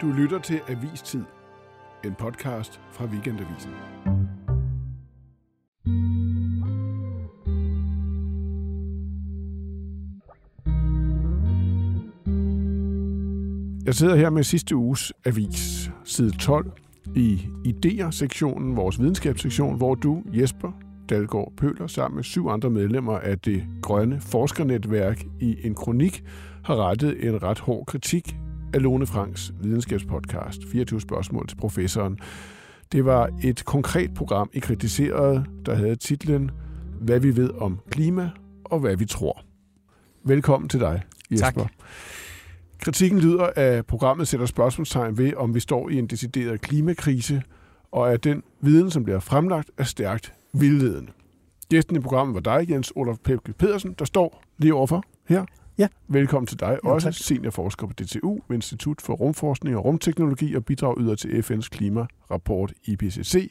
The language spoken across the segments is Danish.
Du lytter til Avistid, en podcast fra Weekendavisen. Jeg sidder her med sidste uges avis, side 12, i idéer-sektionen, vores videnskabssektion, hvor du, Jesper Dalgaard Pøler, sammen med syv andre medlemmer af det grønne forskernetværk i en kronik, har rettet en ret hård kritik af Lone Franks videnskabspodcast 24 spørgsmål til professoren. Det var et konkret program, I kritiserede, der havde titlen Hvad vi ved om klima og hvad vi tror. Velkommen til dig, Jesper. Tak. Kritikken lyder, at programmet sætter spørgsmålstegn ved, om vi står i en decideret klimakrise, og at den viden, som bliver fremlagt, er stærkt vildledende. Gæsten i programmet var dig, Jens Olaf Pepke Pedersen, der står lige overfor her. Ja. Velkommen til dig, Jo, også tak. seniorforsker på DTU ved Institut for Rumforskning og Rumteknologi og bidrag yder til FN's klimarapport IPCC.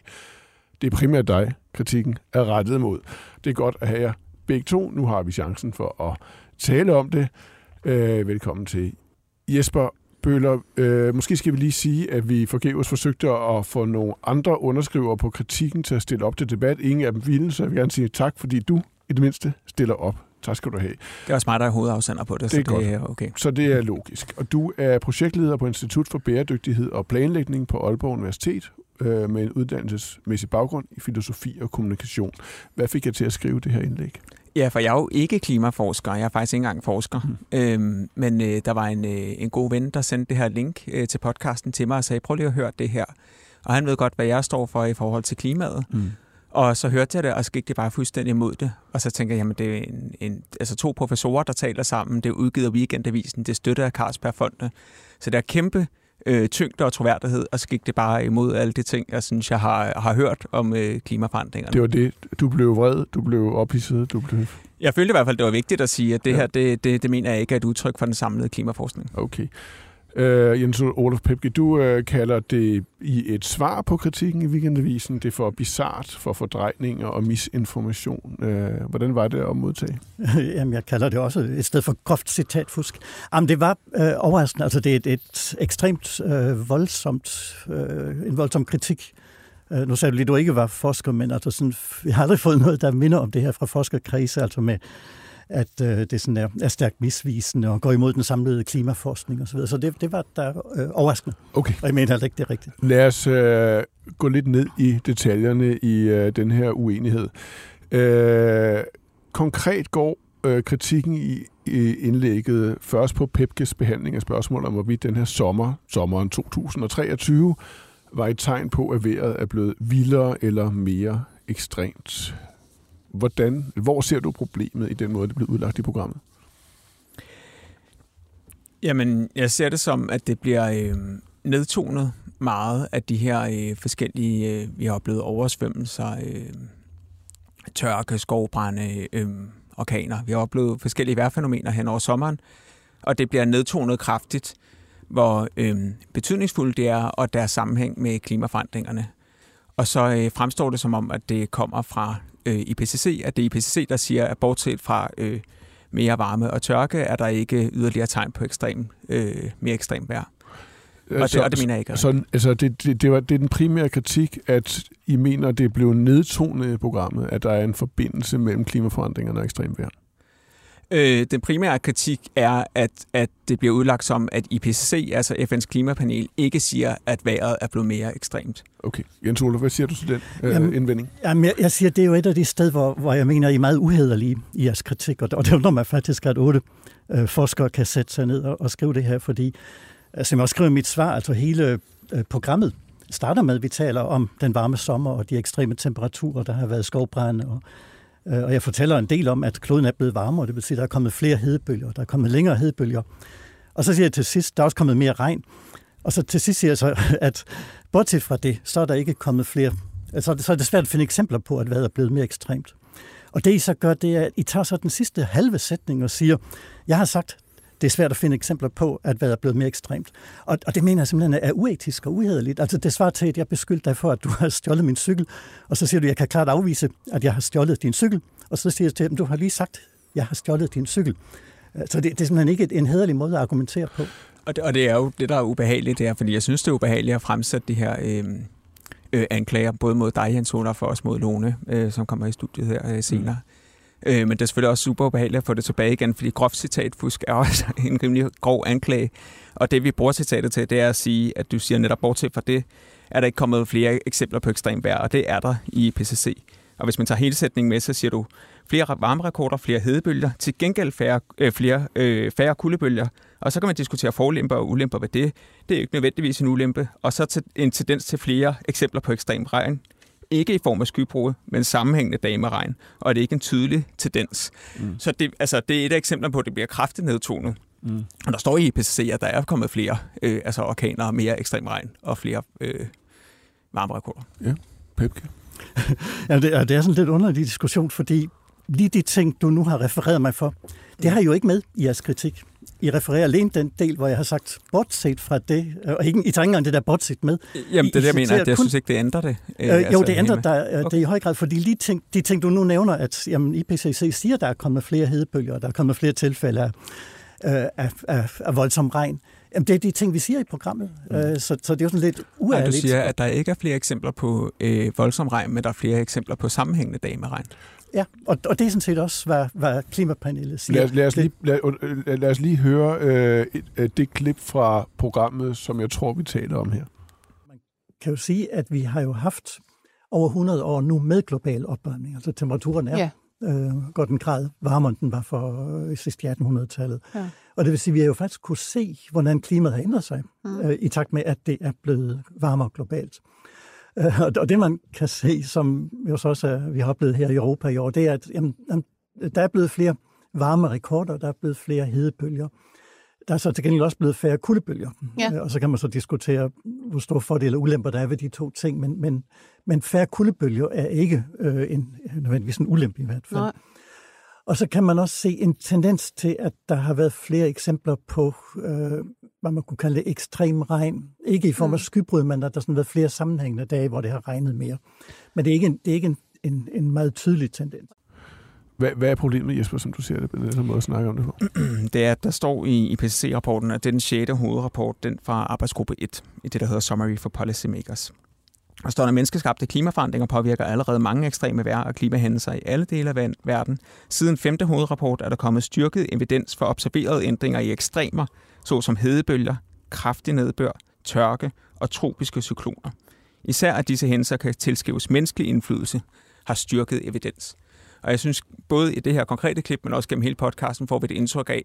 Det er primært dig, kritikken er rettet mod. Det er godt at have jer begge to. Nu har vi chancen for at tale om det. Øh, velkommen til Jesper Bøller. Øh, måske skal vi lige sige, at vi forgæves forsøgte at få nogle andre underskrivere på kritikken til at stille op til debat. Ingen af dem ville, så jeg vil gerne sige tak, fordi du i det mindste stiller op. Tak skal du have. Det er også mig, der er hovedafsender på det, Det er så godt. det er okay. Så det er logisk. Og du er projektleder på Institut for Bæredygtighed og Planlægning på Aalborg Universitet øh, med en uddannelsesmæssig baggrund i filosofi og kommunikation. Hvad fik jeg til at skrive det her indlæg? Ja, for jeg er jo ikke klimaforsker. Jeg er faktisk ikke engang forsker. Mm. Øhm, men øh, der var en, øh, en god ven, der sendte det her link øh, til podcasten til mig og sagde, prøv lige at høre det her. Og han ved godt, hvad jeg står for i forhold til klimaet. Mm. Og så hørte jeg det, og så gik det bare fuldstændig imod det. Og så tænker jeg, jamen det er en, en, altså to professorer, der taler sammen. Det er udgivet af Weekendavisen. Det er støttet af Carlsbergfondet. Så der er kæmpe øh, tyngde og troværdighed, og så gik det bare imod alle de ting, jeg synes, jeg har, har hørt om øh, klimaforandringerne. Det var det. Du blev vred, du blev ophidset, du blev... Jeg følte i hvert fald, det var vigtigt at sige, at det ja. her, det, det, det mener jeg ikke er et udtryk for den samlede klimaforskning. Okay. Øh, Jens Olof Pepke, du øh, kalder det i et svar på kritikken i Weekendavisen, det for bizart, for fordrejninger og misinformation. Øh, hvordan var det at modtage? Jamen, jeg kalder det også et sted for groft citatfusk. Jamen, det var øh, overraskende. Altså, det er et, et ekstremt øh, voldsomt, øh, en voldsom kritik. Øh, nu sagde du lige, du ikke var forsker, men altså sådan, jeg har aldrig fået noget, der minder om det her fra forskerkredse, altså med, at øh, det sådan er, er stærkt misvisende og går imod den samlede klimaforskning osv. Så, videre. så det, det var der øh, overraskende. Okay. Og jeg mener heller ikke, det er rigtigt. Lad os øh, gå lidt ned i detaljerne i øh, den her uenighed. Øh, konkret går øh, kritikken i, i indlægget først på Pepkes behandling af spørgsmål om, hvorvidt den her sommer, sommeren 2023, var et tegn på, at vejret er blevet vildere eller mere ekstremt. Hvordan, hvor ser du problemet i den måde, det bliver udlagt i programmet? Jamen, jeg ser det som, at det bliver øh, nedtonet meget af de her øh, forskellige, øh, vi har oplevet oversvømmelser, øh, tørke, skovbrænde, øh, orkaner. Vi har oplevet forskellige vejrfænomener hen over sommeren, og det bliver nedtonet kraftigt, hvor øh, betydningsfuldt det er, og deres sammenhæng med klimaforandringerne. Og så øh, fremstår det som om, at det kommer fra øh, IPCC, at det er IPCC, der siger, at bortset fra øh, mere varme og tørke, er der ikke yderligere tegn på ekstrem, øh, mere ekstrem vejr. Og det, og det mener jeg ikke. Så altså, det, det, det, var, det er den primære kritik, at I mener, det blev nedtonet i programmet, at der er en forbindelse mellem klimaforandringerne og ekstremvejr. Øh, den primære kritik er, at, at det bliver udlagt som, at IPCC, altså FN's klimapanel, ikke siger, at vejret er blevet mere ekstremt. Okay. Jens Olof, hvad siger du til den øh, Jamen, indvending? Jamen, jeg, jeg siger, det er jo et af de steder, hvor, hvor jeg mener, I er meget uhederlige i jeres kritik, og, og det undrer mig faktisk, at otte øh, forskere kan sætte sig ned og, og skrive det her, fordi, øh, som jeg også skriver i mit svar, altså hele øh, programmet starter med, at vi taler om den varme sommer og de ekstreme temperaturer, der har været skovbrænde, og, Øh, og jeg fortæller en del om, at kloden er blevet varmere, det betyder, at der er kommet flere hedebølger, der er kommet længere hedebølger. Og så siger jeg til sidst, der er også kommet mere regn, og så til sidst siger jeg så, at bortset fra det, så er der ikke kommet flere så, så er det svært at finde eksempler på, at vejret er blevet mere ekstremt. Og det I så gør, det er, at I tager så den sidste halve sætning og siger, jeg har sagt, det er svært at finde eksempler på, at hvad er blevet mere ekstremt. Og, og det mener jeg simpelthen er uetisk og uhederligt. Altså det svarer til, at jeg beskyldte dig for, at du har stjålet min cykel, og så siger du, jeg kan klart afvise, at jeg har stjålet din cykel. Og så siger jeg til dem, du har lige sagt, jeg har stjålet din cykel. Så det, det er simpelthen ikke en hederlig måde at argumentere på. Og det, og det er jo det, der er ubehageligt, det er, fordi jeg synes, det er ubehageligt at fremsætte de her øh, øh, anklager, både mod dig, Jens Ole, og for os mod Lone, øh, som kommer i studiet her øh, senere. Mm. Øh, men det er selvfølgelig også super ubehageligt at få det tilbage igen, fordi groft citatfusk er også en rimelig grov anklage. Og det, vi bruger citatet til, det er at sige, at du siger netop bortset fra det, er der ikke kommet flere eksempler på ekstrem vejr, og det er der i PCC. Og hvis man tager hele sætningen med, så siger du flere varmerekorder, flere hedebølger, til gengæld færre, øh, flere, øh, færre kuldebølger. Og så kan man diskutere forlemper og ulemper ved det. Det er ikke nødvendigvis en ulempe. Og så til, en tendens til flere eksempler på ekstrem regn. Ikke i form af skybrud, men sammenhængende dage med regn. Og det er ikke en tydelig tendens. Mm. Så det, altså, det er et af eksempler på, at det bliver kraftigt nedtonet. Mm. Og der står i IPCC, at der er kommet flere øh, altså orkaner, mere ekstrem regn og flere øh, varmerekorder. Ja, Pepke. ja, det, er, det er sådan lidt underlig diskussion, fordi lige de ting, du nu har refereret mig for, det har I jo ikke med i jeres kritik. I refererer alene den del, hvor jeg har sagt bortset fra det, og ikke, I tager ikke engang det der bortset med. Jamen, det er det, jeg mener, at jeg kun, synes ikke, det ændrer det. Øh, altså, jo, det ændrer der, okay. det i høj grad, fordi lige ting, de ting, du nu nævner, at jamen, IPCC siger, der er kommet flere hedebølger, der er kommet flere tilfælde af, af, af, af voldsom regn. Jamen, det er de ting, vi siger i programmet, mm. øh, så, så det er jo sådan lidt uærligt. Nej, du siger, at der ikke er flere eksempler på øh, voldsom regn, men der er flere eksempler på sammenhængende dage med regn. Ja, og, og det er sådan set også, hvad, hvad klimapanelet siger. Lad os, lad os, lige, lad, lad os lige høre øh, et, et, det klip fra programmet, som jeg tror, vi taler om her. Man kan jo sige, at vi har jo haft over 100 år nu med global opvarmning. Altså temperaturen er ja. øh, godt en grad varmere, end den var for øh, sidst i 1800-tallet. Ja. Og det vil sige, at vi har jo faktisk kunne se, hvordan klimaet har ændret sig, mm. øh, i takt med, at det er blevet varmere globalt. Øh, og det man kan se, som vi også, også vi har oplevet her i Europa i år, det er, at jamen, der er blevet flere varme rekorder, der er blevet flere hedebølger. Der er så til gengæld også blevet færre kuldebølger. Ja. Øh, og så kan man så diskutere, hvor store fordele og ulemper der er ved de to ting. Men, men, men færre kuldebølger er ikke øh, en, nødvendigvis en ulempe i hvert fald. Nej. Og så kan man også se en tendens til, at der har været flere eksempler på, øh, hvad man kunne kalde ekstrem regn. Ikke i form af mm. skybrud, men der har sådan været flere sammenhængende dage, hvor det har regnet mere. Men det er ikke en, det er ikke en, en, en meget tydelig tendens. Hvad, hvad er problemet, Jesper, som du ser det på den måde at snakke om det på? Det er, at der står i IPCC-rapporten, at det er den 6. hovedrapport, den fra arbejdsgruppe 1, i det, der hedder Summary for Policymakers. Der står, at menneskeskabte klimaforandringer påvirker allerede mange ekstreme vejr- og klimahændelser i alle dele af verden. Siden femte hovedrapport er der kommet styrket evidens for observerede ændringer i ekstremer, såsom hedebølger, kraftig nedbør, tørke og tropiske cykloner. Især at disse hændelser kan tilskrives menneskelig indflydelse, har styrket evidens. Og jeg synes, både i det her konkrete klip, men også gennem hele podcasten, får vi et indtryk af,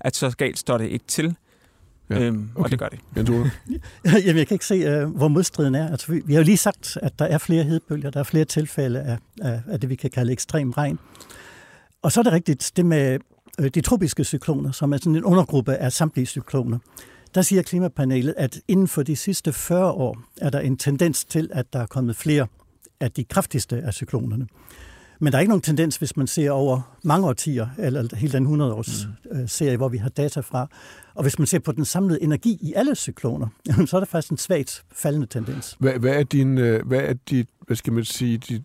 at så galt står det ikke til. Ja, øhm, okay. Og det gør det. Jamen, jeg kan ikke se, uh, hvor modstriden er. Altså, vi, vi har jo lige sagt, at der er flere hedebølger, der er flere tilfælde af, af, af det, vi kan kalde ekstrem regn. Og så er det rigtigt, det med øh, de tropiske cykloner, som er sådan en undergruppe af samtlige cykloner. Der siger klimapanelet, at inden for de sidste 40 år er der en tendens til, at der er kommet flere af de kraftigste af cyklonerne. Men der er ikke nogen tendens, hvis man ser over mange årtier, eller helt den 100-års mm. Øh, serie, hvor vi har data fra. Og hvis man ser på den samlede energi i alle cykloner, så er der faktisk en svagt faldende tendens. Hvad, hvad er din, øh, hvad er dit, hvad skal man sige, dit,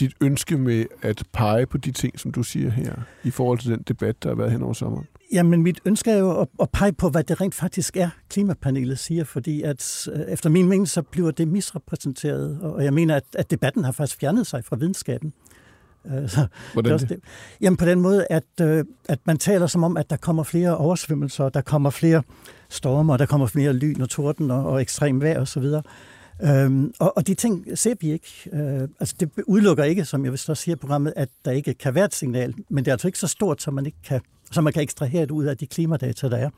dit ønske med at pege på de ting, som du siger her, i forhold til den debat, der har været hen over sommeren? Jamen, mit ønske er jo at, at pege på, hvad det rent faktisk er, klimapanelet siger, fordi at øh, efter min mening, så bliver det misrepræsenteret, og jeg mener, at, at debatten har faktisk fjernet sig fra videnskaben. Øh, så Hvordan det? det? Jamen på den måde, at, øh, at man taler som om, at der kommer flere oversvømmelser, der kommer flere stormer, der kommer flere lyn og torden og, og ekstrem vejr osv. Øhm, og, og de ting ser vi ikke. Øh, altså det udelukker ikke, som jeg vil så sige i programmet, at der ikke kan være et signal, men det er altså ikke så stort, som man ikke kan, så man kan ekstrahere det ud af de klimadata, der er.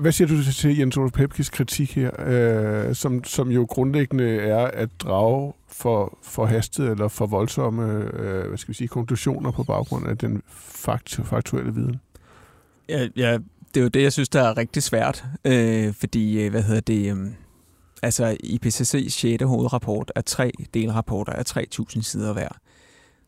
Hvad siger du til Jens Olof Pepkes kritik her, øh, som, som jo grundlæggende er at drage for, for hastet eller for voldsomme øh, hvad skal vi sige, konklusioner på baggrund af den fakt, faktuelle viden? Ja, ja, det er jo det, jeg synes, der er rigtig svært, øh, fordi, øh, hvad hedder det, øh, altså IPCC's 6. hovedrapport er tre delrapporter af 3.000 sider hver.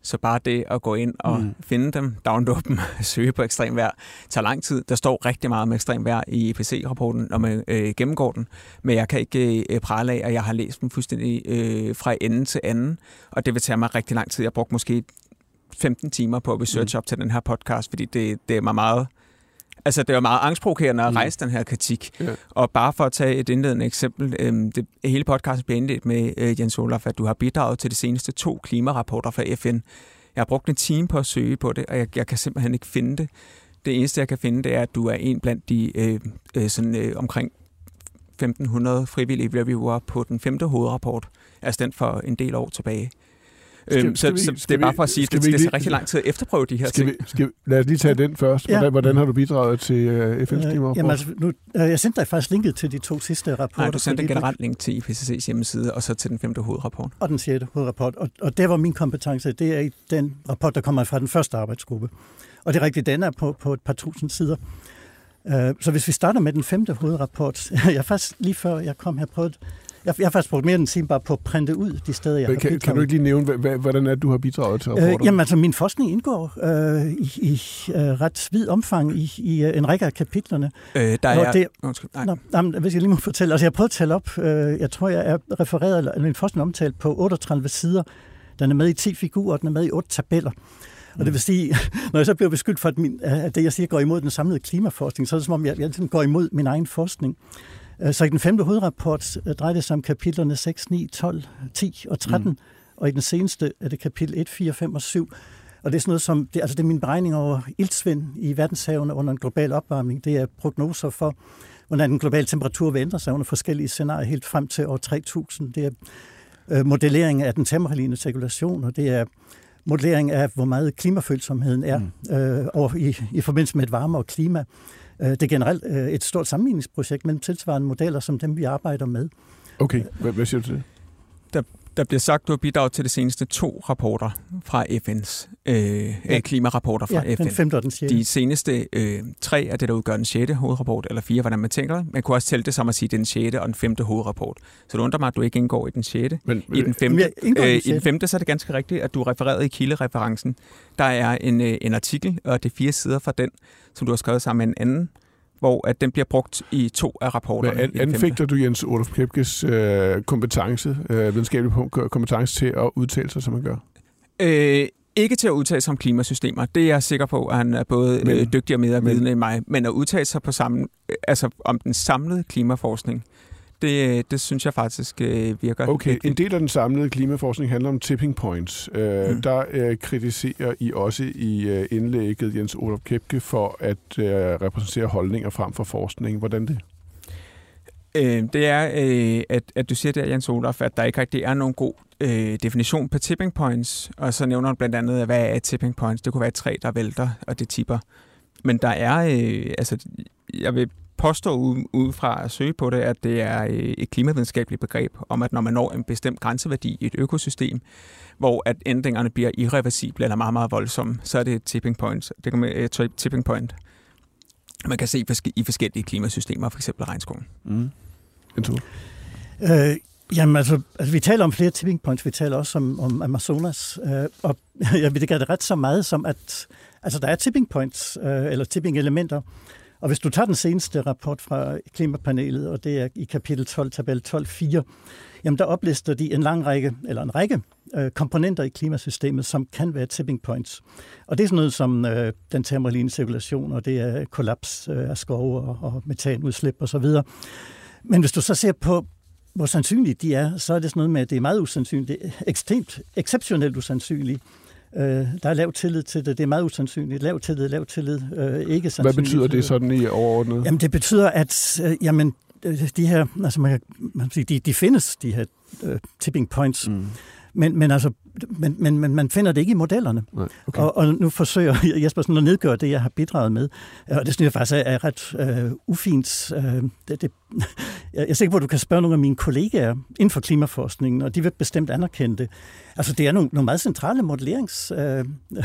Så bare det at gå ind og mm. finde dem, downloade dem, søge på ekstrem vejr, tager lang tid. Der står rigtig meget om ekstrem vejr i IPC-rapporten, når man øh, gennemgår den. Men jeg kan ikke øh, prale af, at jeg har læst dem fuldstændig øh, fra ende til anden. Og det vil tage mig rigtig lang tid. Jeg brugte måske 15 timer på at researche mm. op til den her podcast, fordi det, det er mig meget Altså, det er jo meget angstprovokerende at mm. rejse den her kritik. Ja. Og bare for at tage et indledende eksempel, øhm, det, hele podcasten bliver indledt med, øh, Jens Olaf, at du har bidraget til de seneste to klimarapporter fra FN. Jeg har brugt en time på at søge på det, og jeg, jeg kan simpelthen ikke finde det. Det eneste, jeg kan finde, det er, at du er en blandt de øh, øh, sådan, øh, omkring 1500 frivillige reviewer på den femte hovedrapport, altså den for en del år tilbage. Skal, øhm, så, vi, så det er bare for at sige, at det, det tager rigtig lang tid at efterprøve de her skal ting. Vi, skal, lad os lige tage den først. Hvordan, ja. hvordan har du bidraget til uh, FN's klimarapport? Jamen altså, nu, jeg sendte dig faktisk linket til de to sidste rapporter. Nej, du sendte en generelt link til IPCC's hjemmeside, og så til den femte hovedrapport. Og den sjette hovedrapport. Og, og der var min kompetence, det er i den rapport, der kommer fra den første arbejdsgruppe. Og det er rigtigt, den er på, på et par tusind sider. Uh, så hvis vi starter med den femte hovedrapport, jeg faktisk lige før jeg kom her prøvet jeg, jeg har faktisk brugt mere end en time bare på at printe ud de steder, jeg kan, har bidraget. Kan du ikke lige nævne, hvordan er du har bidraget til rapporter? Øh, jamen altså, min forskning indgår øh, i, i øh, ret vid omfang i, i øh, en række af kapitlerne. Øh, der er... Det, undskyld, nej. Nå, jamen, hvis jeg lige må fortælle. Altså, jeg har prøvet at tælle op. Øh, jeg tror, jeg er refereret, eller min forskning omtalt på 38 sider. Den er med i 10 figurer, og den er med i 8 tabeller. Og det vil sige, når jeg så bliver beskyldt for, at, min, at det, jeg siger, går imod den samlede klimaforskning, så er det som om, jeg, jeg går imod min egen forskning. Øh, så i den femte hovedrapport øh, drejer det sig om kapitlerne 6, 9, 12, 10 og 13, mm. og i den seneste er det kapitel 1, 4, 5 og 7. Og det er sådan noget som, det, altså det er min beregning over iltsvind i verdenshavene under en global opvarmning. Det er prognoser for, hvordan den globale temperatur vil ændre sig under forskellige scenarier helt frem til år 3000. Det er øh, modellering af den tempererlignende cirkulation, og det er modellering af, hvor meget klimafølsomheden er mm. øh, over, i, i forbindelse med et varmere klima. Øh, det er generelt øh, et stort sammenligningsprojekt mellem tilsvarende modeller, som dem vi arbejder med. Okay, hvad, hvad siger du til det? Der, bliver sagt, du har bidraget til de seneste to rapporter fra FN's øh, ja. klimarapporter fra ja, FN. den femte og den sjette. De seneste øh, tre er det, der udgør den sjette hovedrapport, eller fire, hvordan man tænker det. Man kunne også tælle det som at sige, at det er den sjette og den femte hovedrapport. Så det undrer mig, at du ikke indgår i den sjette. Men, I, den femte, øh, i den femte, så er det ganske rigtigt, at du refererede i kildereferencen. Der er en, øh, en artikel, og det er fire sider fra den, som du har skrevet sammen med en anden hvor at den bliver brugt i to af rapporterne. Men anfægter du Jens Olof Kepkes øh, kompetence, øh, videnskabelig kompetence til at udtale sig, som man gør? Øh, ikke til at udtale sig om klimasystemer. Det er jeg sikker på, at han er både men, øh, dygtig og mere vidende end mig. Men at udtale sig på sammen, altså om den samlede klimaforskning, det, det synes jeg faktisk øh, virker. Okay, en del af den samlede klimaforskning handler om tipping points. Øh, mm. Der øh, kritiserer I også i øh, indlægget Jens Olof Kepke for at øh, repræsentere holdninger frem for forskning. Hvordan det? Øh, det er, øh, at, at du siger der, Jens Olof, at der ikke rigtig er nogen god øh, definition på tipping points, og så nævner du blandt andet, hvad er tipping points? Det kunne være et træ, der vælter, og det tipper. Men der er, øh, altså, jeg vil påstå ud fra at søge på det, at det er øh, et klimavidenskabeligt begreb om, at når man når en bestemt grænseværdi i et økosystem, hvor at ændringerne bliver irreversible eller meget, meget voldsomme, så er det et tipping point. Det kan man, uh, tipping point. Man kan se i forskellige klimasystemer, f.eks. regnskoven. Mm. Øh, jamen altså, altså, vi taler om flere tipping points, vi taler også om, om Amazonas, øh, og jeg vil det ret så meget som, at altså, der er tipping points, øh, eller tipping elementer, og hvis du tager den seneste rapport fra klimapanelet, og det er i kapitel 12, tabel 12.4, jamen der oplister de en lang række, eller en række øh, komponenter i klimasystemet, som kan være tipping points. Og det er sådan noget som øh, den termoline cirkulation, og det er kollaps øh, af skove og, og metanudslip osv. Men hvis du så ser på, hvor sandsynlige de er, så er det sådan noget med, at det er meget usandsynligt. Ekstremt, exceptionelt usandsynligt. Øh, der er lav tillid til det. Det er meget usandsynligt. Lav tillid, lav tillid, øh, ikke sandsynligt. Hvad betyder det sådan i overordnet? Jamen, det betyder, at øh, jamen, de her, altså man kan, man kan sige, de, de findes, de her uh, tipping points. Mm. Men, men, altså, men, men, men man finder det ikke i modellerne. Nej, okay. og, og nu forsøger Jesper sådan at nedgøre det, jeg har bidraget med. Og det synes jeg faktisk er, er ret uh, ufint. Uh, det, det, jeg er sikker på, at du kan spørge nogle af mine kollegaer inden for klimaforskningen, og de vil bestemt anerkende det. Altså, det er nogle, nogle meget centrale modellerings... Uh,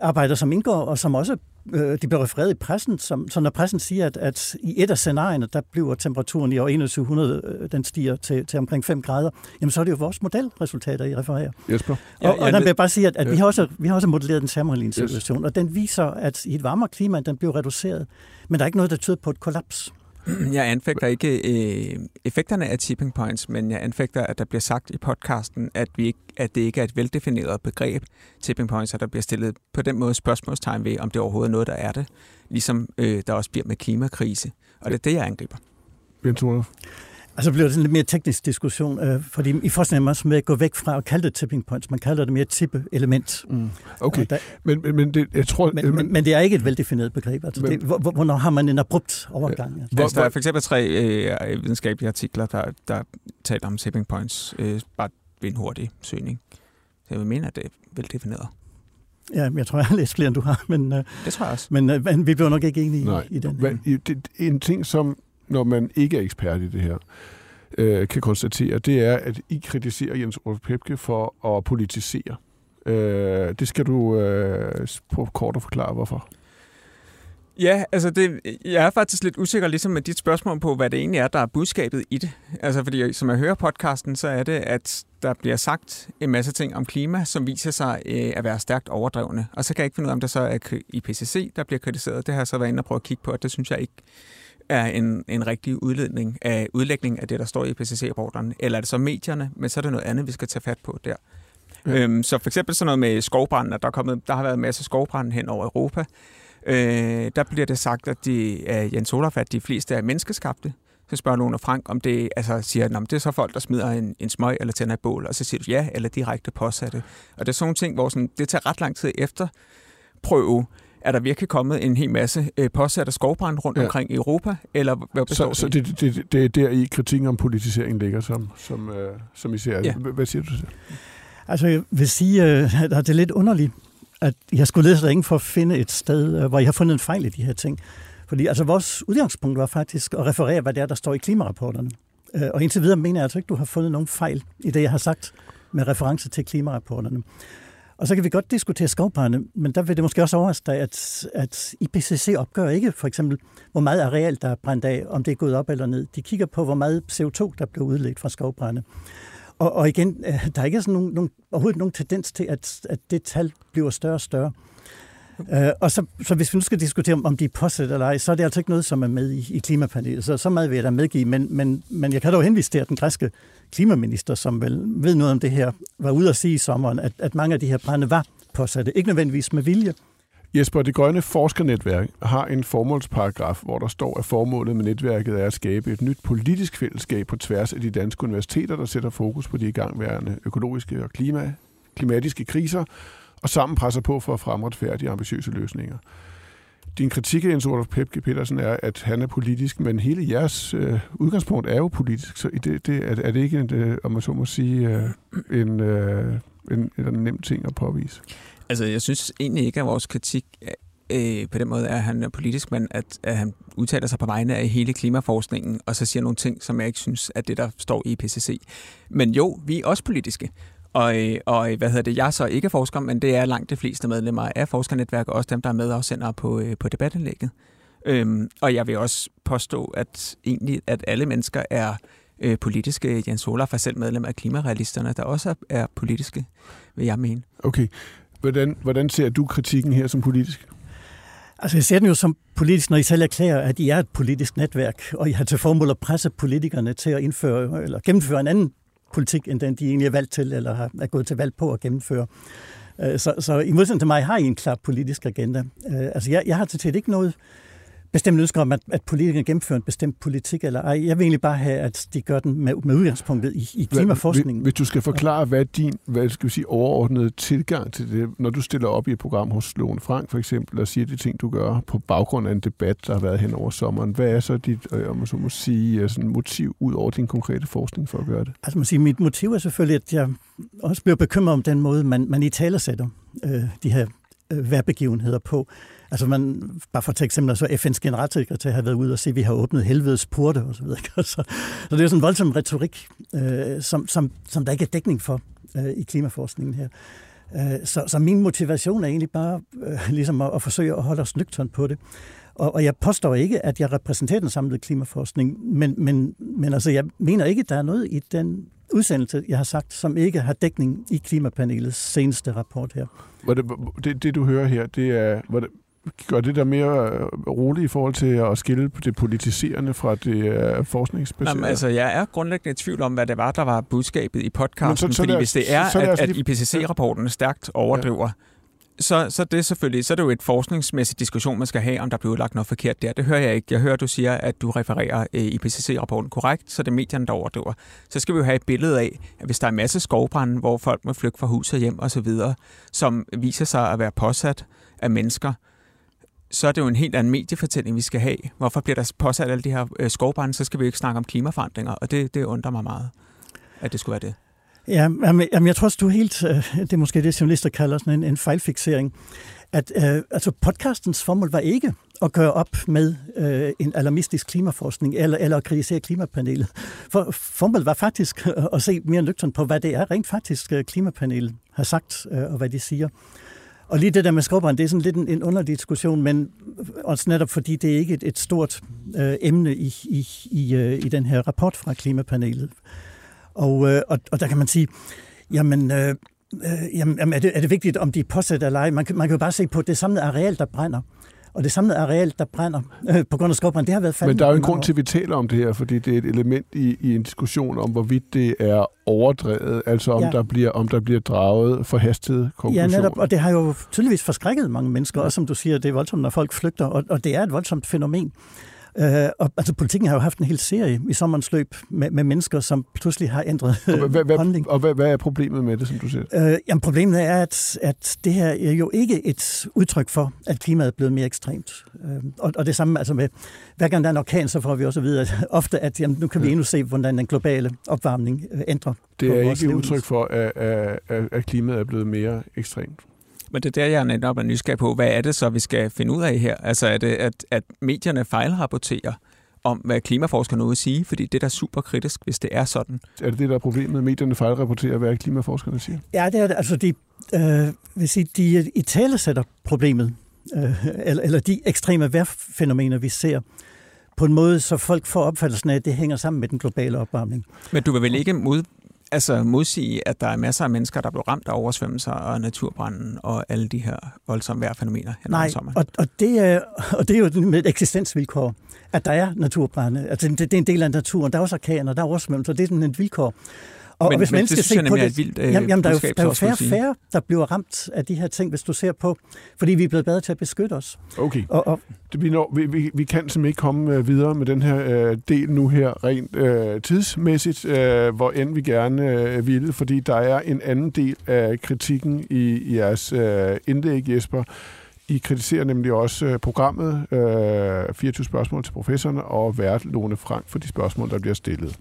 arbejder, som indgår, og som også øh, de bliver refereret i pressen, som, så når pressen siger, at, at i et af scenarierne, der bliver temperaturen i år 2100, øh, den stiger til, til omkring 5 grader, jamen så er det jo vores modelresultater, I refererer. Jesper? Og, og der vil jeg bare sige, at, at ja. vi, har også, vi har også modelleret den termoline situation, yes. og den viser, at i et varmere klima, den bliver reduceret, men der er ikke noget, der tyder på et kollaps. Jeg anfægter ikke øh, effekterne af tipping points, men jeg anfægter, at der bliver sagt i podcasten, at, vi ikke, at det ikke er et veldefineret begreb, tipping points, og der bliver stillet på den måde spørgsmålstegn ved, om det overhovedet er noget, der er det, ligesom øh, der også bliver med klimakrise. Og det er det, jeg angriber. Jens Altså bliver det sådan en lidt mere teknisk diskussion, øh, fordi i første man også med at gå væk fra at kalde det tipping points. Man kalder det mere tippe-element. Mm. Okay, der, men, men, men det, jeg tror... Men, men, men det er ikke et veldefineret begreb. Altså, men, det, hvor, hvornår har man en abrupt overgang? Altså? Altså, der er for eksempel tre øh, videnskabelige artikler, der, der taler om tipping points, øh, bare ved en hurtig søgning. Så jeg vil mene, at det er veldefineret. Ja, jeg tror, jeg har læst flere, end du har. Men, det tror jeg også. Men, øh, men vi bliver nok ikke enige Nej. i, i den. Men, det, en ting, som når man ikke er ekspert i det her, øh, kan konstatere, det er, at I kritiserer Jens Olof Pepke for at politisere. Øh, det skal du øh, på kort at forklare, hvorfor. Ja, altså det, jeg er faktisk lidt usikker ligesom med dit spørgsmål på, hvad det egentlig er, der er budskabet i det. Altså fordi som jeg hører podcasten, så er det, at der bliver sagt en masse ting om klima, som viser sig øh, at være stærkt overdrevne. Og så kan jeg ikke finde ud af, om det så er IPCC, der bliver kritiseret. Det har jeg så været inde og prøve at kigge på, og det synes jeg ikke er en, en rigtig udledning af, udlægning af det, der står i IPCC-rapporterne, eller er det så medierne, men så er det noget andet, vi skal tage fat på der. Ja. Øhm, så for eksempel sådan noget med skovbranden, at der, er kommet, der har været en masse skovbrænde hen over Europa. Øh, der bliver det sagt, at de, af Jens Olaf, at de fleste er menneskeskabte. Så spørger nogen af Frank, om det altså siger, at det er så folk, der smider en, en smøg eller tænder et bål, og så siger du ja, eller direkte påsatte. Og det er sådan nogle ting, hvor sådan, det tager ret lang tid efter prøve, er der virkelig kommet en hel masse øh, påsatte skovbrand rundt ja. omkring i Europa, eller hvad består så, så det? det, det er der i kritikken om politisering ligger, som, som, øh, som I ser. Ja. Hvad siger du til? Altså, jeg vil sige, øh, at det er lidt underligt, at jeg skulle lede sig for at finde et sted, øh, hvor jeg har fundet en fejl i de her ting. Fordi altså, vores udgangspunkt var faktisk at referere, hvad det er, der står i klimarapporterne. Øh, og indtil videre mener jeg altså ikke, du har fundet nogen fejl i det, jeg har sagt med reference til klimarapporterne. Og så kan vi godt diskutere skovbrænde, men der vil det måske også overraske dig, at, at IPCC opgør ikke for eksempel, hvor meget areal, der er brændt af, om det er gået op eller ned. De kigger på, hvor meget CO2, der bliver udledt fra skovbrænde. Og, og igen, øh, der er ikke sådan nogen, nogen, overhovedet nogen tendens til, at, at det tal bliver større og større. Øh, og så, så hvis vi nu skal diskutere, om de er påsat eller ej, så er det altså ikke noget, som er med i, i klimapanelet. Så, så meget vil jeg da medgive. Men, men, men jeg kan dog henvise til, at den græske klimaminister, som vel ved noget om det her, var ude at sige i sommeren, at, at mange af de her brænde var påsatte. Ikke nødvendigvis med vilje. Jesper, det grønne forskernetværk har en formålsparagraf, hvor der står, at formålet med netværket er at skabe et nyt politisk fællesskab på tværs af de danske universiteter, der sætter fokus på de igangværende økologiske og klima, klimatiske kriser, og sammen presser på for at fremretfærdige ambitiøse løsninger. Din kritik af Jens Olof Pepke Petersen er, at han er politisk, men hele jeres øh, udgangspunkt er jo politisk, så det, det, er, er det ikke, en, øh, om man så må sige, øh, en, øh, en, en, en nem ting at påvise? Altså, jeg synes egentlig ikke, at vores kritik øh, på den måde er, at han er politisk, men at, at han udtaler sig på vegne af hele klimaforskningen, og så siger nogle ting, som jeg ikke synes, at det, der står i IPCC. Men jo, vi er også politiske. Og, øh, og hvad hedder det, jeg er så ikke forsker, men det er langt de fleste medlemmer af forskernetværket, også dem, der er medafsendere på, øh, på debatindlægget. Øhm, og jeg vil også påstå, at egentlig, at alle mennesker er øh, politiske. Jens Olaf er selv medlem af Klimarealisterne, der også er, er politiske, vil jeg mene. Okay. Hvordan, hvordan ser du kritikken her som politisk? Altså, jeg ser den jo som politisk, når I selv erklærer, at I er et politisk netværk, og I har til formål at presse politikerne til at indføre eller gennemføre en anden politik, end den de egentlig er valgt til, eller har, er gået til valg på at gennemføre. Øh, så, så i modsætning til mig har I en klar politisk agenda. Øh, altså, jeg, jeg har til tæt ikke noget bestemt ønsker om, at, at politikerne gennemfører en bestemt politik, eller ej. Jeg vil egentlig bare have, at de gør den med, med udgangspunktet i, i klimaforskningen. Hvis du skal forklare, hvad din hvad skal vi sige, overordnede tilgang til det, når du stiller op i et program hos Lone Frank for eksempel, og siger de ting, du gør på baggrund af en debat, der har været hen over sommeren, hvad er så dit, øh, man så må sige, øh, sådan motiv ud over din konkrete forskning for at gøre det? Altså man siger, mit motiv er selvfølgelig, at jeg også bliver bekymret om den måde, man, man i tale sætter øh, de her øh, værbegivenheder på. Altså man, bare for at tage eksempler, så FN's generalsekretær har været ude og sige, at vi har åbnet helvedes porte og så videre. Så, altså, så det er sådan en voldsom retorik, øh, som, som, som der ikke er dækning for øh, i klimaforskningen her. Øh, så, så min motivation er egentlig bare øh, ligesom at, at forsøge at holde os nøgtern på det. Og, og jeg påstår ikke, at jeg repræsenterer den samlede klimaforskning, men, men, men altså, jeg mener ikke, at der er noget i den udsendelse, jeg har sagt, som ikke har dækning i klimapanelets seneste rapport her. Det, det, det du hører her, det er, gør det der mere øh, roligt i forhold til at skille det politiserende fra det uh, forskningsbaserede? Jamen, altså, jeg er grundlæggende i tvivl om, hvad det var, der var budskabet i podcasten. Så, så fordi der, hvis det er, så at, at IPCC-rapporten stærkt overdriver, ja så, så det er selvfølgelig så er det jo et forskningsmæssigt diskussion, man skal have, om der bliver lagt noget forkert der. Det hører jeg ikke. Jeg hører, du siger, at du refererer øh, IPCC-rapporten korrekt, så det er medierne, der overdriver. Så skal vi jo have et billede af, at hvis der er en masse skovbrænde, hvor folk må flygte fra hus og hjem osv., som viser sig at være påsat af mennesker, så er det jo en helt anden mediefortælling, vi skal have. Hvorfor bliver der påsat alle de her øh, skovbrænde, så skal vi jo ikke snakke om klimaforandringer, og det, det undrer mig meget, at det skulle være det. Ja, jamen, jeg tror også, du er helt, øh, det er måske det, journalister kalder sådan en, en fejlfixering, at øh, altså podcastens formål var ikke at gøre op med øh, en alarmistisk klimaforskning eller, eller at kritisere klimapanelet. For formålet var faktisk at se mere nøgternt på, hvad det er rent faktisk øh, klimapanelet har sagt øh, og hvad de siger. Og lige det der med skovbrand, det er sådan lidt en, en underlig diskussion, men også netop fordi det er ikke et, et stort øh, emne i, i, i, øh, i den her rapport fra klimapanelet. Og, øh, og, og der kan man sige, jamen, øh, øh, jamen er, det, er det vigtigt, om de er påsat eller ej? Man, kan, man kan jo bare se på det samlede areal, der brænder. Og det samlede areal, der brænder øh, på grund af skovbrand, det har været faldende. Men der er jo en grund til, at vi taler om det her, fordi det er et element i, i en diskussion om, hvorvidt det er overdrevet, altså om, ja. der, bliver, om der bliver draget forhastede konklusioner. Ja, netop, og det har jo tydeligvis forskrækket mange mennesker, ja. og som du siger, det er voldsomt, når folk flygter, og, og det er et voldsomt fænomen. Øh, og, altså, politikken har jo haft en hel serie i sommerens løb med, med mennesker, som pludselig har ændret og hvad, hvad, handling. Og hvad, hvad er problemet med det, som du siger? Øh, jamen, problemet er, at, at det her er jo ikke et udtryk for, at klimaet er blevet mere ekstremt. Øh, og, og det samme altså med, hver gang der er en orkan, så får vi også at vide, at ofte, at jamen, nu kan vi endnu se, hvordan den globale opvarmning øh, ændrer Det er ikke et udtryk for, at, at, at klimaet er blevet mere ekstremt. Men det er der, jeg netop er nysgerrig på. Hvad er det så, vi skal finde ud af her? Altså er det, at, at medierne fejlrapporterer om, hvad klimaforskerne ude sige? Fordi det er da super kritisk, hvis det er sådan. Er det det, der er problemet? Medierne fejlrapporterer, hvad klimaforskerne siger? Ja, det er det. Altså, de, øh, vil sige, de i tale sætter problemet, øh, eller, eller de ekstreme vejrfænomener, vi ser, på en måde, så folk får opfattelsen af, at det hænger sammen med den globale opvarmning. Men du vil vel ikke mod, altså modsige, at der er masser af mennesker, der blev ramt af oversvømmelser og naturbranden og alle de her voldsomme vejrfænomener hen Nej, og, og, det er, og det er jo med et eksistensvilkår, at der er naturbrænde. Altså, det, det er en del af naturen. Der er også orkaner, der er oversvømmelser. Det er sådan et vilkår. Og, men, og hvis men mennesker ser på det, vildt, øh, jamen, jamen, der er jo, der er jo færre og færre, der bliver ramt af de her ting, hvis du ser på, fordi vi er blevet bedre til at beskytte os. Okay. Og, og, det, vi, når, vi, vi, vi kan simpelthen ikke komme øh, videre med den her øh, del nu her rent øh, tidsmæssigt, øh, hvor end vi gerne øh, ville, fordi der er en anden del af kritikken i, i jeres øh, indlæg, Jesper. I kritiserer nemlig også øh, programmet øh, 24 spørgsmål til professorerne og vært Lone Frank for de spørgsmål, der bliver stillet.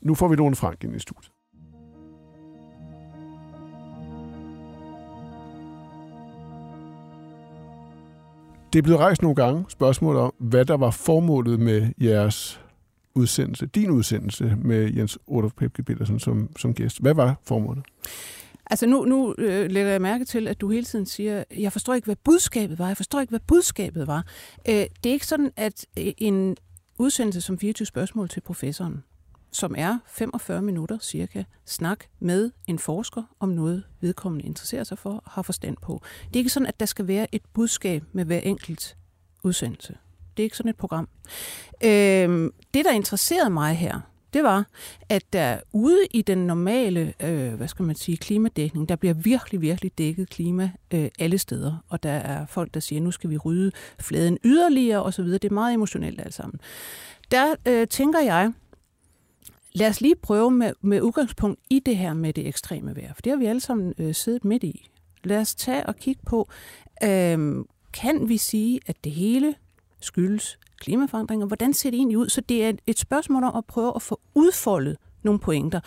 Nu får vi Lone Frank ind i studiet. Det er blevet rejst nogle gange spørgsmål om, hvad der var formålet med jeres udsendelse, din udsendelse med Jens Olof Pepke Petersen som, som gæst. Hvad var formålet? Altså nu, nu øh, lægger jeg mærke til, at du hele tiden siger, jeg forstår ikke, hvad budskabet var. Jeg forstår ikke, hvad budskabet var. Øh, det er ikke sådan, at øh, en udsendelse som 24 spørgsmål til professoren som er 45 minutter cirka, snak med en forsker om noget, vedkommende interesserer sig for og har forstand på. Det er ikke sådan, at der skal være et budskab med hver enkelt udsendelse. Det er ikke sådan et program. Øh, det, der interesserede mig her, det var, at der ude i den normale, øh, hvad skal man sige, klimadækning, der bliver virkelig, virkelig dækket klima øh, alle steder. Og der er folk, der siger, nu skal vi rydde fladen yderligere osv. Det er meget emotionelt alt sammen. Der øh, tænker jeg, Lad os lige prøve med, med udgangspunkt i det her med det ekstreme vejr, for det har vi alle sammen øh, siddet midt i. Lad os tage og kigge på, øh, kan vi sige, at det hele skyldes klimaforandringer? Hvordan ser det egentlig ud? Så det er et spørgsmål om at prøve at få udfoldet nogle pointer.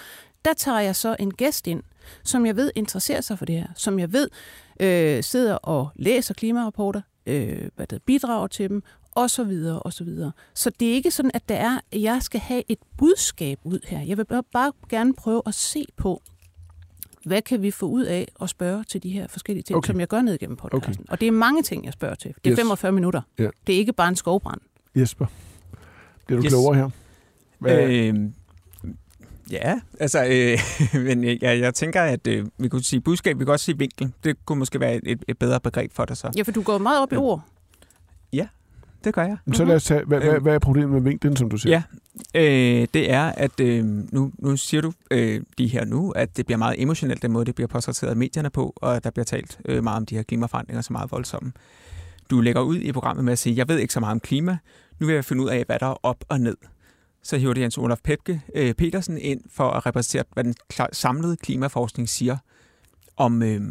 Der tager jeg så en gæst ind, som jeg ved interesserer sig for det her, som jeg ved øh, sidder og læser klimarapporter, øh, hvad der bidrager til dem, og så videre, og så videre. Så det er ikke sådan, at der er, at jeg skal have et budskab ud her. Jeg vil bare gerne prøve at se på, hvad kan vi få ud af at spørge til de her forskellige ting, okay. som jeg gør ned igennem podcasten. Okay. Og det er mange ting, jeg spørger til. Det er yes. 45 minutter. Yeah. Det er ikke bare en skovbrand. Jesper, bliver du yes. klogere her? Hvad? Øh, ja, altså, øh, men jeg, jeg tænker, at øh, vi kunne sige budskab, vi kan også sige vinkel. Det kunne måske være et, et bedre begreb for dig så. Ja, for du går meget op i ord. Det gør jeg. Så lad os tage, hvad, hvad, hvad er problemet med vinklen, som du siger? Ja, øh, det er, at øh, nu, nu siger du øh, de her nu, at det bliver meget emotionelt, den måde, det bliver portrætteret af medierne på, og at der bliver talt øh, meget om de her klimaforandringer, er meget voldsomme. Du lægger ud i programmet med at sige, jeg ved ikke så meget om klima, nu vil jeg finde ud af, hvad der er op og ned. Så hiver det Jens Olaf Pepke øh, Petersen ind for at repræsentere, hvad den samlede klimaforskning siger om, øh,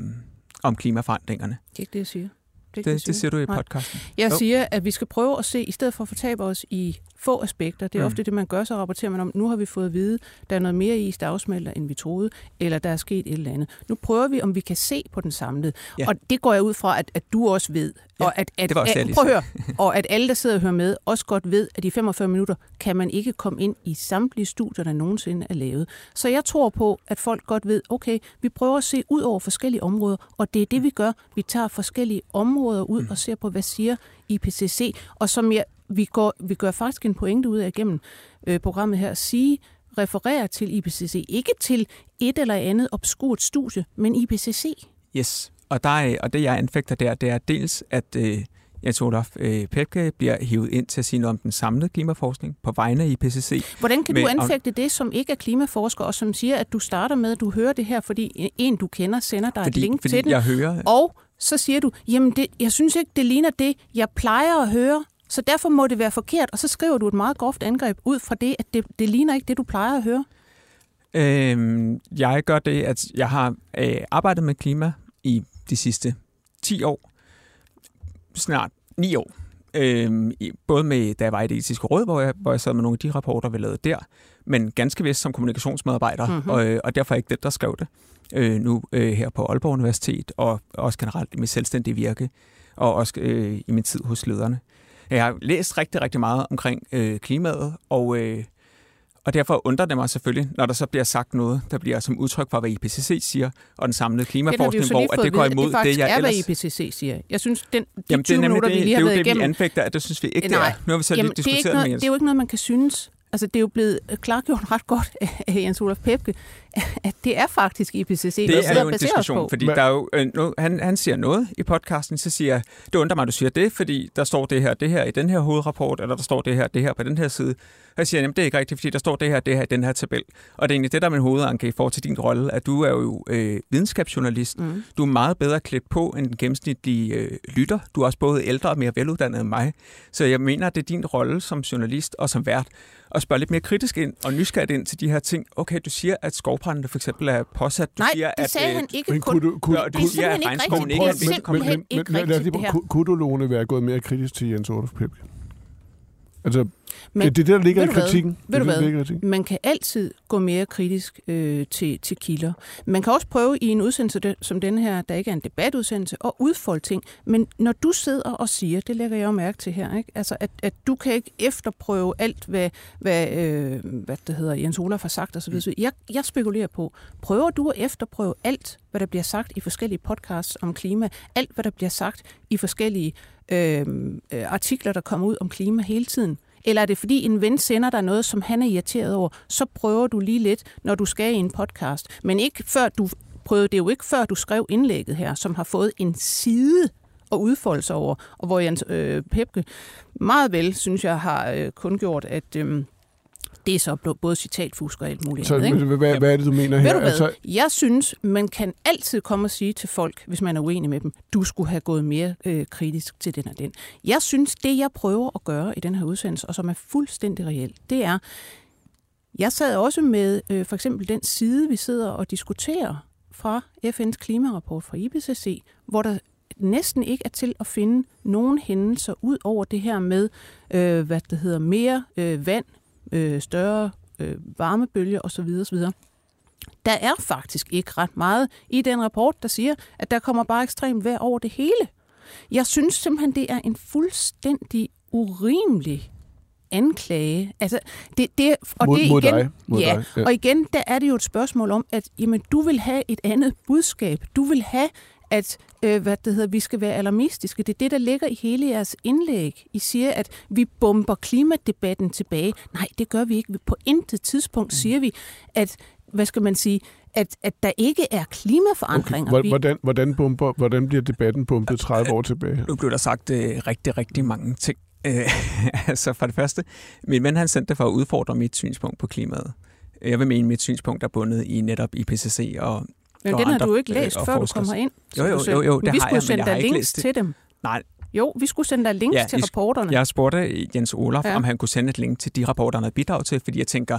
om klimaforandringerne. Det er ikke det, jeg siger. Det, det, det siger du i podcasten. Jeg Jo. siger, at vi skal prøve at se, i stedet for at fortabe os i få aspekter, det er Mm. ofte det, man gør, så rapporterer man om, nu har vi fået at vide, der er noget mere is, der afsmelter, end vi troede, eller der er sket et eller andet. Nu prøver vi, om vi kan se på den samlede. Ja. Og det går jeg ud fra, at, at du også ved. Ja, og at, at, det var også at, lige prøv at høre, og at alle, der sidder og hører med, også godt ved, at i 45 minutter kan man ikke komme ind i samtlige studier, der nogensinde er lavet. Så jeg tror på, at folk godt ved, okay, vi prøver at se ud over forskellige områder, og det er det, vi gør. Vi tager forskellige områder ud og ser på, hvad siger IPCC, og som jeg, vi, går, vi gør faktisk en pointe ud af igennem øh, programmet her, at sige, referere til IPCC, ikke til et eller andet obskurt studie, men IPCC. Yes, og, der er, og det jeg anfægter der, det er dels, at øh, Jens Olaf øh, Pepke bliver hivet ind til at sige noget om den samlede klimaforskning på vegne af IPCC. Hvordan kan Men- du anfægte det, som ikke er klimaforsker, og som siger, at du starter med, at du hører det her, fordi en, du kender, sender dig Fordi, et link fordi til den, jeg hører, og så siger du, jamen det, jeg synes ikke, det ligner det, jeg plejer at høre, så derfor må det være forkert, og så skriver du et meget groft angreb ud fra det, at det, det ligner ikke det, du plejer at høre. øh, jeg gør det, at jeg har øh, arbejdet med klima i de sidste 10 år, snart 9 år. Øh, i- både med, da jeg var i det etiske råd, hvor jeg, hvor jeg sad med nogle af de rapporter, vi lavede der, men ganske vist som kommunikationsmedarbejder, Mhm. mm-hmm. og, øh, og derfor er ikke det, der skrev det. Øh, nu øh, her på Aalborg Universitet, og også generelt i mit selvstændige virke, og også øh, i min tid hos lederne. Jeg har læst rigtig, rigtig meget omkring øh, klimaet, og, øh, og derfor undrer det mig selvfølgelig, når der så bliver sagt noget, der bliver som udtryk for, hvad IPCC siger, og den samlede klimaforskning, hvor at det går imod det faktisk det, jeg er, ellers... hvad IPCC siger. Jeg synes, den, de Jamen, 20 det er minutter, det, vi lige det har er jo været det, vi igennem, anfægter, at det synes vi ikke, Eh, det nej. er. Nu har vi så Jamen, lige det, er ikke diskuteret noget, det er jo ikke noget, man kan synes. Altså, det er jo blevet klargjort ret godt af Jens Olaf Pepke, at det er faktisk IPCC, Det er sidder jo en diskussion, på. fordi Hvad- der er jo, øh, nu, han, han siger noget i podcasten, så siger jeg, det undrer mig, at du siger det, fordi der står det her, det her i den her hovedrapport, eller der står det her, det her på den her side. Og jeg siger, jamen det er ikke rigtigt, fordi der står det her, det her i den her tabel. Og det er egentlig det, der er min hovedanke i forhold til din rolle, at du er jo øh, videnskabsjournalist. Mm. Du er meget bedre klædt på end den gennemsnitlige øh, lytter. Du er også både ældre og mere veluddannet end mig. Så jeg mener, at det er din rolle som journalist og som vært at spørge lidt mere kritisk ind og nysgerrigt ind til de her ting. Okay, du siger, at skovbrændene for eksempel er påsat. Du Nej, siger, det at, sagde øh, han ikke Men kun. kunne du, kunne, Det er siger, at simpelthen ikke regnskoven rigtigt. ikke Det er simpelthen kommet. ikke rigtigt, på- det her. kunne- du, Lone, være gået mere kritisk til Jens Olaf Pepke? Altså, Men det, er det, der ligger i hvad? kritikken. Ved det, du det, hvad? kritikken. Man kan altid gå mere kritisk øh, til, til kilder. Man kan også prøve i en udsendelse som den her, der ikke er en debatudsendelse, at udfolde ting. Men når du sidder og siger, det lægger jeg jo mærke til her, ikke? Altså, at, at du kan ikke efterprøve alt, hvad, hvad, øh, hvad det hedder, Jens Olaf har sagt osv. Mm. Jeg, jeg spekulerer på, prøver du at efterprøve alt, hvad der bliver sagt i forskellige podcasts om klima, alt, hvad der bliver sagt i forskellige øh, øh, artikler, der kommer ud om klima hele tiden? Eller er det fordi en ven sender dig noget, som han er irriteret over, så prøver du lige lidt, når du skal i en podcast. Men ikke før du prøvede det jo ikke før du skrev indlægget her, som har fået en side at udfolde sig over, og hvor Jens øh, Pepke meget vel, synes jeg, har øh, kun gjort, at øh, det er så både citatfusk og alt muligt Så andet. Ikke? hvad, hvad, hvad er det, du mener her? Ved du hvad? Altså, Jeg synes, man kan altid komme og sige til folk, hvis man er uenig med dem, du skulle have gået mere øh, kritisk til den og den. Jeg synes, det jeg prøver at gøre i den her udsendelse, og som er fuldstændig reelt, det er, jeg sad også med øh, for eksempel den side, vi sidder og diskuterer fra FN's klimarapport fra IPCC, hvor der næsten ikke er til at finde nogen hændelser ud over det her med, øh, hvad det hedder, mere øh, vand, øh, større øh, varmebølger osv. osv. Der er faktisk ikke ret meget i den rapport, der siger, at der kommer bare ekstremt vejr over det hele. Jeg synes simpelthen, det er en fuldstændig urimelig anklage. Altså, det, det, og mod, det mod igen, dig. Mod ja, dig. Ja. og igen, der er det jo et spørgsmål om, at jamen, du vil have et andet budskab. Du vil have, at øh, hvad det hedder, vi skal være alarmistiske. Det er det, der ligger i hele jeres indlæg. I siger, at vi bomber klimadebatten tilbage. Nej, det gør vi ikke. På intet tidspunkt siger vi, at hvad skal man sige, at, at der ikke er klimaforandringer. Okay. Hvordan, hvordan, bomber, hvordan bliver debatten bumpet 30 år tilbage? Nu blev der sagt øh, rigtig, rigtig mange ting. Øh, altså for det første, min ven han sendte det for at udfordre mit synspunkt på klimaet. Jeg vil mene, mit synspunkt er bundet i netop IPCC og Men den har du ikke øh, læst, før du kommer ind. Jo, jo, jo, jo, det vi har skulle jeg, sende dig links til dem. Nej, Jo, vi skulle sende dig links Ja, til rapporterne. jeg spurgte Jens Olaf, Ja. om han kunne sende et link til de rapporter, han havde bidraget til, fordi jeg tænker,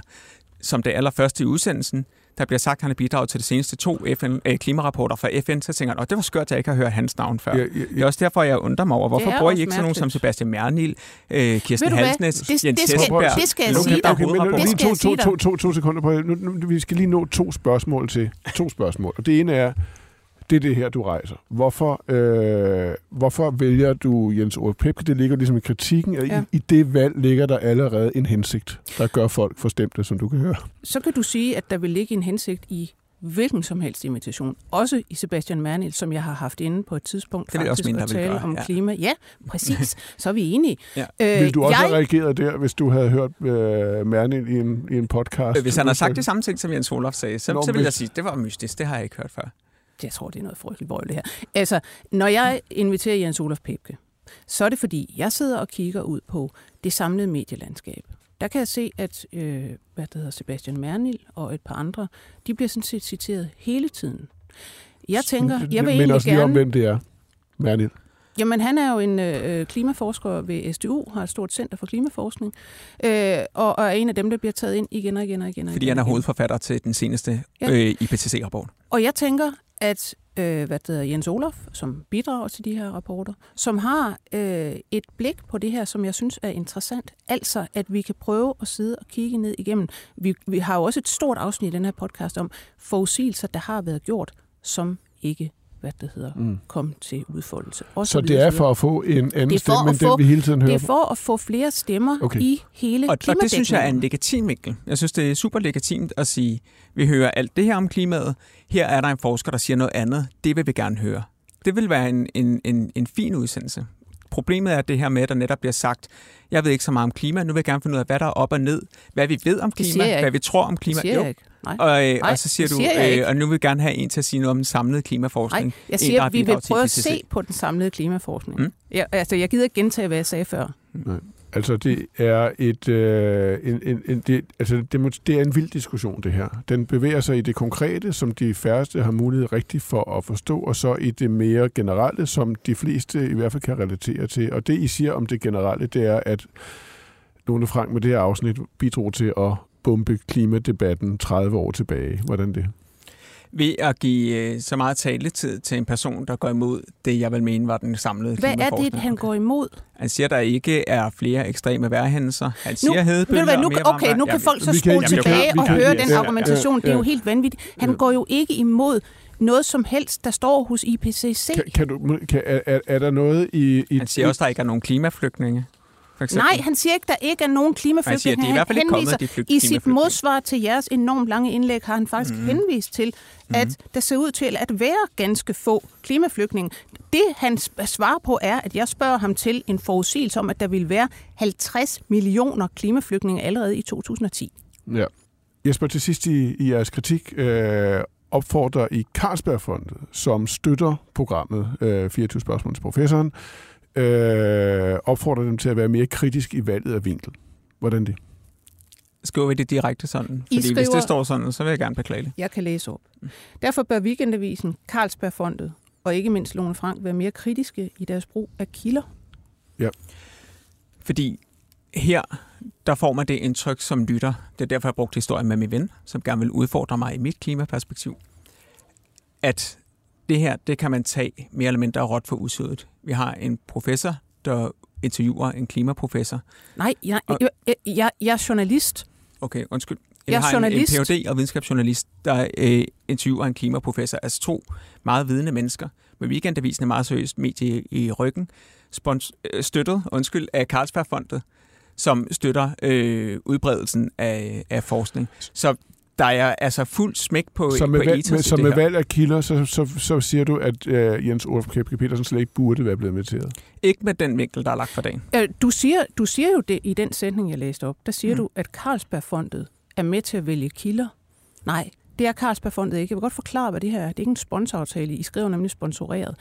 som det allerførste i udsendelsen, der bliver sagt, at han har bidraget til de seneste to FN, øh, klimarapporter fra FN, så tænker jeg, det var skørt, at jeg ikke har hørt hans navn før. Ja, Ja, ja. Det er også derfor, jeg undrer mig over, hvorfor er bruger I ikke sådan nogen som. Sebastian Mernil, øh, Kirsten? Halsnes, Det- Jens det skal- Hesselberg, det skal jeg sige dig. okay, men nu, hovedrapporter. Det lige skal to, to, to, to, to sekunder på. Nu, nu, vi skal lige nå to spørgsmål til. To spørgsmål. Og det ene er, det er det her, du rejser. Hvorfor, øh, hvorfor vælger du Jens Ove Pepke? Det ligger ligesom i kritikken. At Ja. i, I det valg ligger der allerede en hensigt, der gør folk forstemte, som du kan høre. Så kan du sige, at der vil ligge en hensigt i hvilken som helst invitation. Også i Sebastian Mernil, som jeg har haft inde på et tidspunkt Det jeg også faktisk mene, at tale gøre, om ja. klima. Ja, præcis. Så er vi enige. Ja. Øh, Vil du også jeg, have reageret der, hvis du havde hørt øh, Mernil i en, i en podcast? Hvis han har sagt det samme ting, som Jens Olaf sagde, så, Nå, så vil hvis- jeg sige, det var mystisk, det har jeg ikke hørt før. Jeg tror, det er noget frygteligt vrøvl, det her. Altså, når jeg inviterer Jens Olaf Pepke, så er det fordi, jeg sidder og kigger ud på det samlede medielandskab. Der kan jeg se, at øh, hvad det hedder, Sebastian Mernil og et par andre, de bliver sådan set citeret hele tiden. Jeg tænker, jeg vil Men egentlig også lige om, gerne... hvem det er. Mernil. Jamen, han er jo en øh, klimaforsker ved SDU, har et stort center for klimaforskning, øh, og, og er en af dem, der bliver taget ind igen og igen og igen. Og Fordi igen han er hovedforfatter til den seneste Ja. øh, IPCC-rapport. Og jeg tænker, at øh, hvad det hedder, Jens Olaf, som bidrager til de her rapporter, som har øh, et blik på det her, som jeg synes er interessant. Altså, at vi kan prøve at sidde og kigge ned igennem. Vi, vi har jo også et stort afsnit i den her podcast om forudsigelser, der har været gjort, som ikke hvad det hedder, Mm. kom til udfoldelse. Og Så videre, det er så for at få en anden Det stemme, end den vi hele tiden hører det er for at få flere stemmer Okay. i hele Og, og det synes jeg er en legitim vinkel. Jeg synes, det er super legitimt at sige, vi hører alt det her om klimaet. Her er der en forsker, der siger noget andet. Det vil vi gerne høre. Det vil være en, en, en, en fin udsendelse. Problemet er det her med, at der netop bliver sagt, jeg ved ikke så meget om klima, nu vil jeg gerne finde ud af, hvad der er op og ned, hvad vi ved om Det klima, hvad vi tror om Det klima. siger Jo. jeg ikke. Nej. Og, øh, Nej, og så siger du, siger jeg øh, og nu vil jeg gerne have en til at sige noget om den samlede klimaforskning. Nej, jeg En, siger, at vi vil prøve at se på den samlede klimaforskning. Mm. Ja, altså, jeg gider ikke gentage, hvad jeg sagde før. Altså, det er et, øh, en, en, en, det, altså, det, det er en vild diskussion, det her. Den bevæger sig i det konkrete, som de færreste har mulighed rigtigt for at forstå, og så i det mere generelle, som de fleste i hvert fald kan relatere til. Og det, I siger om det generelle, det er, at Lone Frank med det her afsnit bidrog til at bombe klimadebatten 30 år tilbage. Hvordan det? Ved at give øh, så meget taletid til en person, der går imod det, jeg vil mene var den samlede Hvad er det, han går imod? Han siger, der ikke er flere ekstreme vejrhændelser. Han siger Ved hedebølger hvad, nu, og mere okay, nu kan folk så spole tilbage og høre den ja, argumentation. ja, Det er jo helt vanvittigt. Han går jo ikke imod noget som helst, der står hos IPCC. Kan, kan du, kan, er, er, er der noget i... i Han siger også, der ikke er nogen klimaflygtninge. For eksempel. Nej, han siger ikke, der ikke er nogen han siger, klimaflygtninge. at de er i hvert fald ikke henviser- kommet, de flygt, I sit klimaflygtninge. modsvar til jeres enormt lange indlæg har han faktisk Mhm. mm. henvist til, at der ser ud til at være ganske få klimaflygtninge. Det han svarer på er, at jeg spørger ham til en forudsigelse om, at der vil være 50 millioner klimaflygtninge allerede i 2010. Ja. Jesper, til sidst i, i jeres kritik øh, opfordrer i Carlsbergfondet, som støtter programmet øh, 24 spørgsmål til professoren, øh, opfordrer dem til at være mere kritisk i valget af vinkel. Hvordan det? Skriver vi det direkte sådan? I Fordi hvis skriver- det står sådan, så vil jeg gerne beklage det. Jeg kan læse op. Derfor bør Weekendavisen, Carlsbergfondet og ikke mindst Lone Frank være mere kritiske i deres brug af kilder. Fordi her, der får man det indtryk som lytter. Det er derfor, jeg brugte historien med min ven, som gerne vil udfordre mig i mit klimaperspektiv. At det her, det kan man tage mere eller mindre råt for usødet. Vi har en professor, der interviewer en klimaprofessor. Nej, jeg, Og- jeg, jeg, jeg, jeg er journalist. Okay, undskyld. Jeg er har journalist. en, en Ph.D. og videnskabsjournalist, der øh, interviewer en klimaprofessor. Altså to meget vidende mennesker. Med Weekendavisen er meget seriøst medie i ryggen. Spons, øh, støttet, undskyld, af Carlsbergfondet, som støtter øh, udbredelsen af, af forskning. Så der er altså fuld smæk på, Så på med, valg, ethos med, så med valg af kilder, så, så, så siger du, at øh, Jens Olaf Kæpke Petersen slet ikke burde være blevet inviteret. Ikke med den vinkel, der er lagt for dagen. Øh, Du siger, du siger jo det i den sætning, jeg læste op. Der siger Mm. mm. du, at Carlsbergfondet er med til at vælge kilder. Nej, Det er Carlsbergfondet ikke. Jeg vil godt forklare, hvad det her er. Det er ikke en sponsoraftale. I skriver nemlig sponsoreret.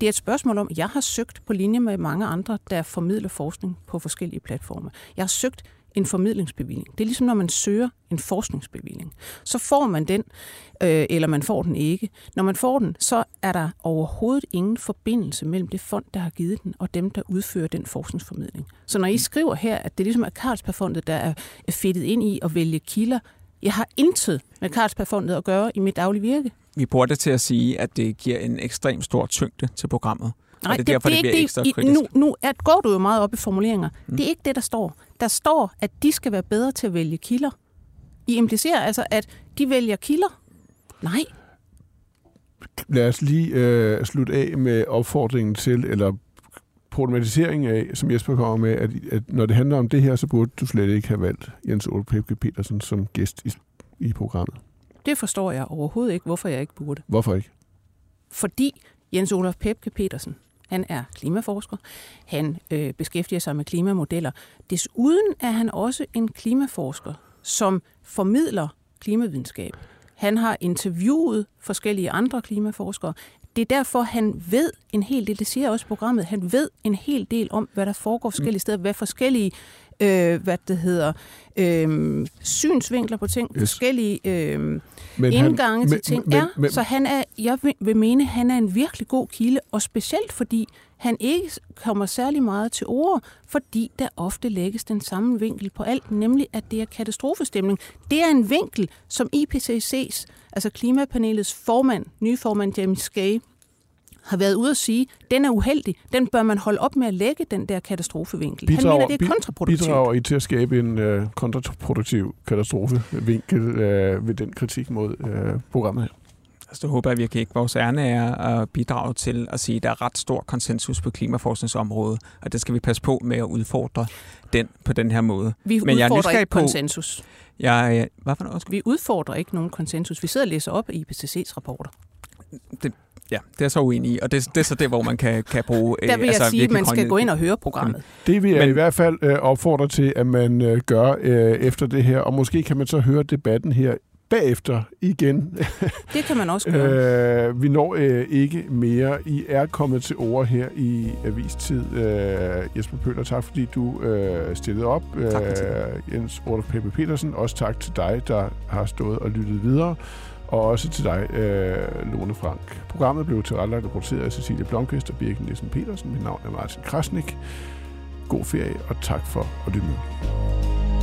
Det er et spørgsmål om, at jeg har søgt på linje med mange andre, der formidler forskning på forskellige platforme. Jeg har søgt en formidlingsbevilling. Det er ligesom, når man søger en forskningsbevilling. Så får man den, øh, eller man får den ikke. Når man får den, så er der overhovedet ingen forbindelse mellem det fond, der har givet den, og dem, der udfører den forskningsformidling. Så når I skriver her, at det ligesom er Carlsbergfondet, der er fedtet ind i at vælge kilder, jeg har intet med Carlsbergfondet at gøre i mit daglige virke. Vi bruger det til at sige, at det giver en ekstrem stor tyngde til programmet. Nej, det, det, derfor, det, det, det ekstra kritisk. Nu, nu er, går du jo meget op i formuleringer. Mm. Det er ikke det, der står. Der står, at de skal være bedre til at vælge kilder. I implicerer altså, at de vælger kilder. Nej. Lad os lige øh, slutte af med opfordringen til, eller problematisering af, som Jesper kommer med, at, at når det handler om det her, så burde du slet ikke have valgt Jens Ole Pepke Petersen som gæst i, i programmet. Det forstår jeg overhovedet ikke, hvorfor jeg ikke burde. Hvorfor ikke? Fordi Jens Olaf Pepke Petersen han er klimaforsker. Han øh, beskæftiger sig med klimamodeller. Desuden er han også en klimaforsker, som formidler klimavidenskab. Han har interviewet forskellige andre klimaforskere. Det er derfor, han ved en hel del, det siger også programmet, han ved en hel del om, hvad der foregår forskellige steder, hvad forskellige øh, hvad det hedder, øh, synsvinkler på ting, yes. forskellige øh, men indgange han, til ting men, er. Men, så han er, jeg vil mene, han er en virkelig god kilde, og specielt fordi han ikke kommer særlig meget til ord, fordi der ofte lægges den samme vinkel på alt, nemlig at det er katastrofestemning. Det er en vinkel, som IPCC's, altså klimapanelets formand, nye formand James Gay, har været ude at sige, den er uheldig, den bør man holde op med at lægge den der katastrofevinkel. Bidrager, Han mener, det er kontraproduktivt. Bidrager I til at skabe en uh, kontraproduktiv katastrofevinkel uh, ved den kritik mod uh, programmet her? Altså, det håber jeg virkelig ikke. Vores ærne er at bidrage til at sige, at der er ret stor konsensus på klimaforskningsområdet, og det skal vi passe på med at udfordre den på den her måde. Vi Men jeg udfordrer ikke på, konsensus. Jeg, hvad for noget? Vi udfordrer ikke nogen konsensus. Vi sidder og læser op i IPCC's rapporter. Det, Ja, det er så uenig i, og det, det er så det, hvor man kan, kan bruge... Der vil jeg altså, sige, at man skal gå ind og høre programmet. Det vil jeg Men, i hvert fald øh, opfordre til, at man øh, gør øh, efter det her, og måske kan man så høre debatten her bagefter igen. Det kan man også gøre. øh, vi når øh, ikke mere. I er kommet til ord her i Avistid. Øh, Jesper Pøller, tak fordi du øh, stillede op. Tak, øh, Jens Olof Pepe Petersen, også tak til dig, der har stået og lyttet videre og også til dig, øh, Lone Frank. Programmet blev tilrettelagt og produceret af Cecilie Blomqvist og Birgit Nielsen Petersen. Mit navn er Martin Krasnik. God ferie, og tak for at lytte med.